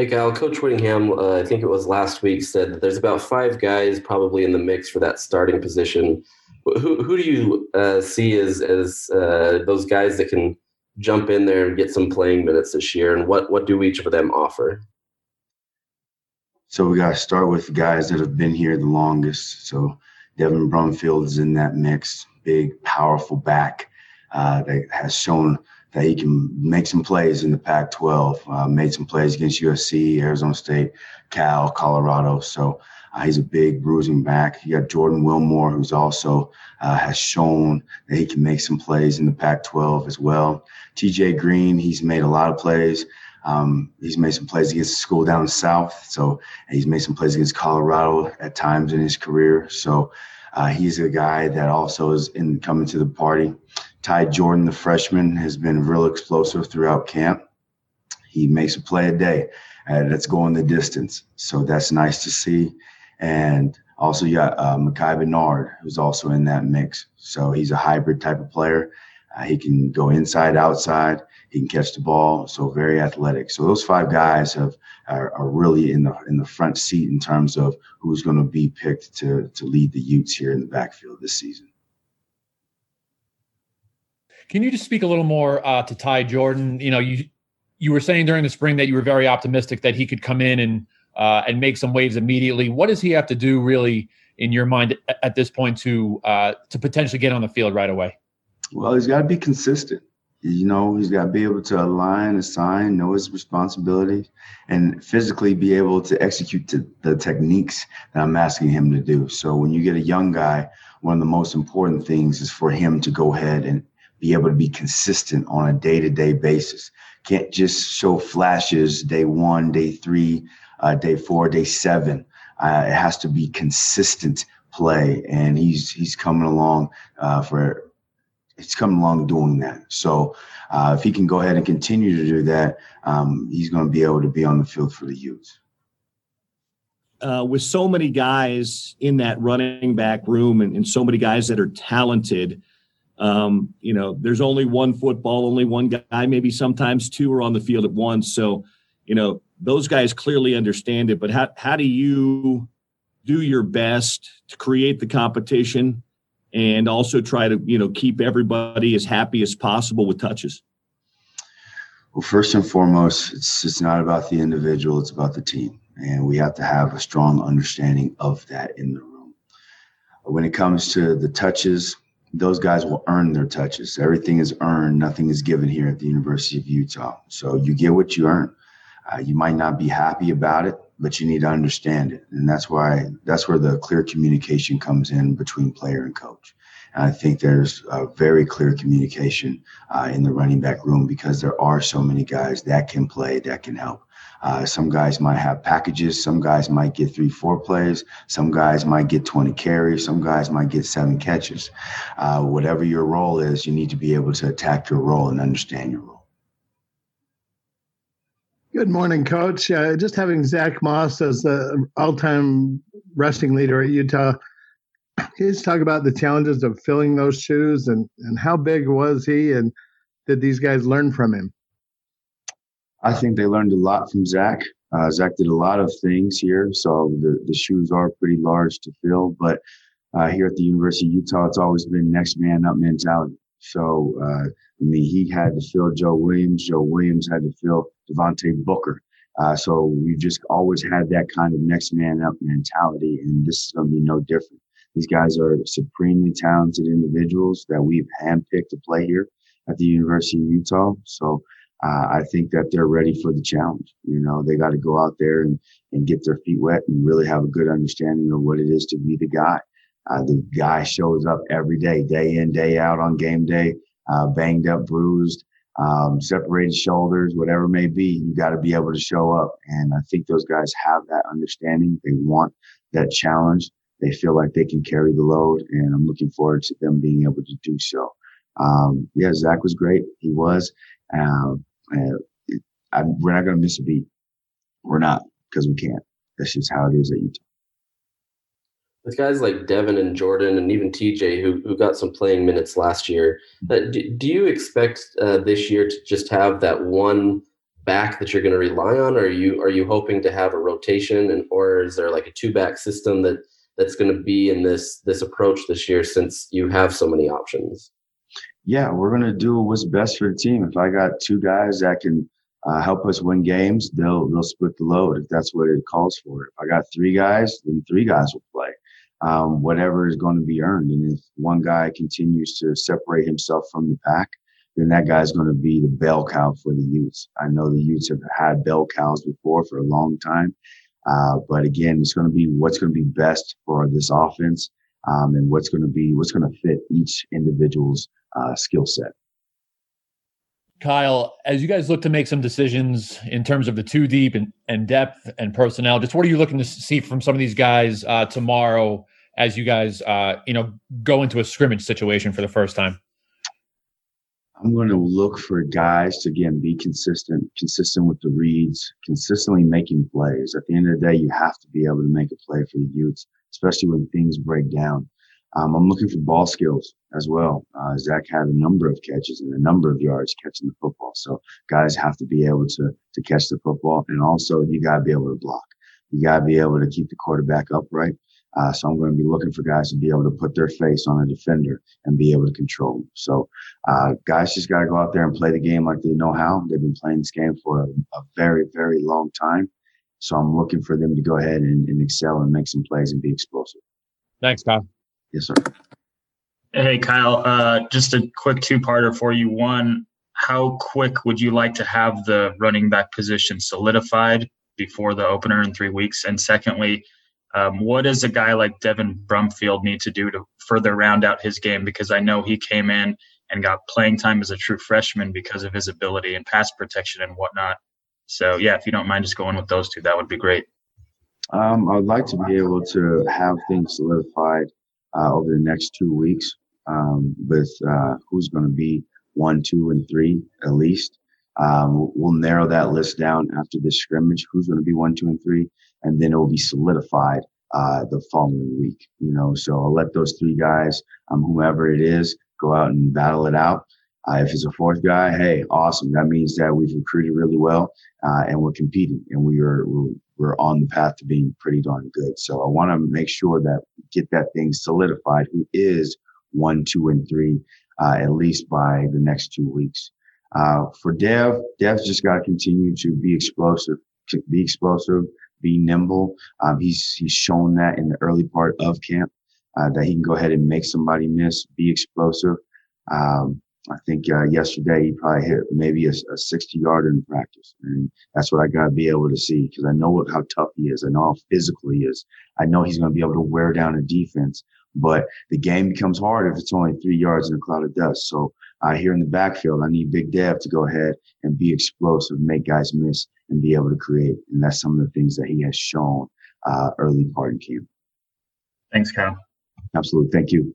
Hey, Kyle. Coach Whittingham, uh, I think it was last week, said that there's about five guys probably in the mix for that starting position. Who, who do you uh, see as, as uh, those guys that can jump in there and get some playing minutes this year? And what, what do each of them offer? So we got to start with guys that have been here the longest. So Devin Brumfield is in that mix, big, powerful back uh, that has shown – that he can make some plays in the Pac 12. Uh, made some plays against USC, Arizona State, Cal, Colorado. So uh, he's a big bruising back. You got Jordan Wilmore, who's also uh, has shown that he can make some plays in the Pac 12 as well. TJ Green, he's made a lot of plays. Um, he's made some plays against the school down south. So he's made some plays against Colorado at times in his career. So uh, he's a guy that also is in coming to the party. Ty Jordan, the freshman, has been real explosive throughout camp. He makes a play a day and that's going the distance. So that's nice to see. And also, you got uh, Micah Bernard, who's also in that mix. So he's a hybrid type of player. Uh, he can go inside, outside. He can catch the ball. So very athletic. So those five guys have are, are really in the in the front seat in terms of who's going to be picked to to lead the Utes here in the backfield this season. Can you just speak a little more uh, to Ty Jordan? You know, you you were saying during the spring that you were very optimistic that he could come in and uh, and make some waves immediately. What does he have to do, really, in your mind, at, this point to uh, to potentially get on the field right away? Well, he's got to be consistent. You know, he's got to be able to align, assign, know his responsibility, and physically be able to execute to the techniques that I'm asking him to do. So when you get a young guy, one of the most important things is for him to go ahead and be able to be consistent on a day to day basis. Can't just show flashes day one, day three, uh, day four, day seven. Uh, it has to be consistent play, and he's he's coming along uh, for he's coming along doing that. So uh, if he can go ahead and continue to do that, um, he's going to be able to be on the field for the Utes. Uh, with so many guys in that running back room and, and so many guys that are talented, um, you know, there's only one football, only one guy, maybe sometimes two are on the field at once. So, you know, those guys clearly understand it. But how how do you do your best to create the competition and also try to you know keep everybody as happy as possible with touches? Well, first and foremost, it's it's not about the individual; it's about the team, and we have to have a strong understanding of that in the room. When it comes to the touches, those guys will earn their touches. Everything is earned. Nothing is given here at the University of Utah. So you get what you earn. Uh, you might not be happy about it, but you need to understand it, and that's why that's where the clear communication comes in between player and coach. And I think there's a very clear communication uh, in the running back room because there are so many guys that can play, that can help. Uh, some guys might have packages. Some guys might get three, four plays. Some guys might get 20 carries. Some guys might get seven catches. Uh, whatever your role is, you need to be able to attack your role and understand your role. Good morning, Coach. Uh, just having Zach Moss as the all-time rushing leader at Utah. You talk about the challenges of filling those shoes and, and how big was he and did these guys learn from him? I think they learned a lot from Zach. Uh, Zach did a lot of things here, so the, the shoes are pretty large to fill. But uh, here at the University of Utah, it's always been next man up mentality. So, uh, I mean, he had to fill Joe Williams. Joe Williams had to fill Devontae Booker. Uh, so we just always had that kind of next man up mentality, and this is going to be no different. These guys are supremely talented individuals that we've handpicked to play here at the University of Utah. So uh, I think that they're ready for the challenge. You know, they got to go out there and, and get their feet wet and really have a good understanding of what it is to be the guy. Uh, the guy shows up every day, day in, day out on game day, uh, banged up, bruised, um, separated shoulders, whatever may be. You got to be able to show up. And I think those guys have that understanding. They want that challenge. They feel like they can carry the load. And I'm looking forward to them being able to do so. Um, yeah, Zach was great. He was. Um, uh, I, we're not going to miss a beat. We're not because we can't. That's just how it is at Utah. With guys like Devin and Jordan and even TJ, who who got some playing minutes last year, uh, do, do, you expect uh, this year to just have that one back that you're going to rely on? Or are you are you hoping to have a rotation, and or is there like a two back system that that's going to be in this this approach this year since you have so many options? Yeah, we're going to do what's best for the team. If I got two guys that can uh, help us win games, they'll they'll split the load if that's what it calls for. If I got three guys, then three guys will play. Um, whatever is going to be earned, and if one guy continues to separate himself from the pack, then that guy's going to be the bell cow for the Utes. I know the Utes have had bell cows before for a long time, uh, but again, it's going to be what's going to be best for this offense, um, and what's going to be what's going to fit each individual's uh, skill set. Kyle, as you guys look to make some decisions in terms of the two deep and, and depth and personnel, just what are you looking to see from some of these guys uh, tomorrow as you guys, uh, you know, go into a scrimmage situation for the first time? I'm going to look for guys to again be consistent, consistent with the reads, consistently making plays. At the end of the day, you have to be able to make a play for the Utes, especially when things break down. Um, I'm looking for ball skills as well. Uh, Zach had a number of catches and a number of yards catching the football. So guys have to be able to to catch the football, and also you got to be able to block. You got to be able to keep the quarterback upright. Uh, so I'm going to be looking for guys to be able to put their face on a defender and be able to control them. So uh, guys just got to go out there and play the game like they know how. They've been playing this game for a, a very, very long time. So I'm looking for them to go ahead and, and excel and make some plays and be explosive. Thanks, Kyle. Yes, sir. Hey, Kyle, uh, just a quick two parter for you. One, how quick would you like to have the running back position solidified before the opener in three weeks? And secondly, um, what does a guy like Devin Brumfield need to do to further round out his game? Because I know he came in and got playing time as a true freshman because of his ability and pass protection and whatnot. So, yeah, if you don't mind just going with those two, that would be great. Um, I'd like to be able to have things solidified uh, over the next two weeks um, with uh, who's going to be one, two, and three at least. Um, we'll narrow that list down after this scrimmage. Who's going to be one, two, and three, and then it will be solidified uh, the following week. You know, so I'll let those three guys, um, whomever it is, go out and battle it out. Uh, if it's a fourth guy, hey, awesome. That means that we've recruited really well uh, and we're competing and we are we're, on the path to being pretty darn good. So I want to make sure that get that thing solidified. Who is one, two, and three, uh, at least by the next two weeks. Uh, for Dev, Dev's just got to continue to be explosive, to be explosive, be nimble. Um, he's he's shown that in the early part of camp uh, that he can go ahead and make somebody miss, be explosive. Um, I think uh, yesterday he probably hit maybe a, a 60 yarder in practice. And that's what I got to be able to see because I know how tough he is. I know how physical he is. I know he's going to be able to wear down a defense. But the game becomes hard if it's only three yards in a cloud of dust. So uh, here in the backfield, I need Big Dev to go ahead and be explosive, make guys miss, and be able to create. And that's some of the things that he has shown uh, early part in camp. Thanks, Kyle. Absolutely. Thank you.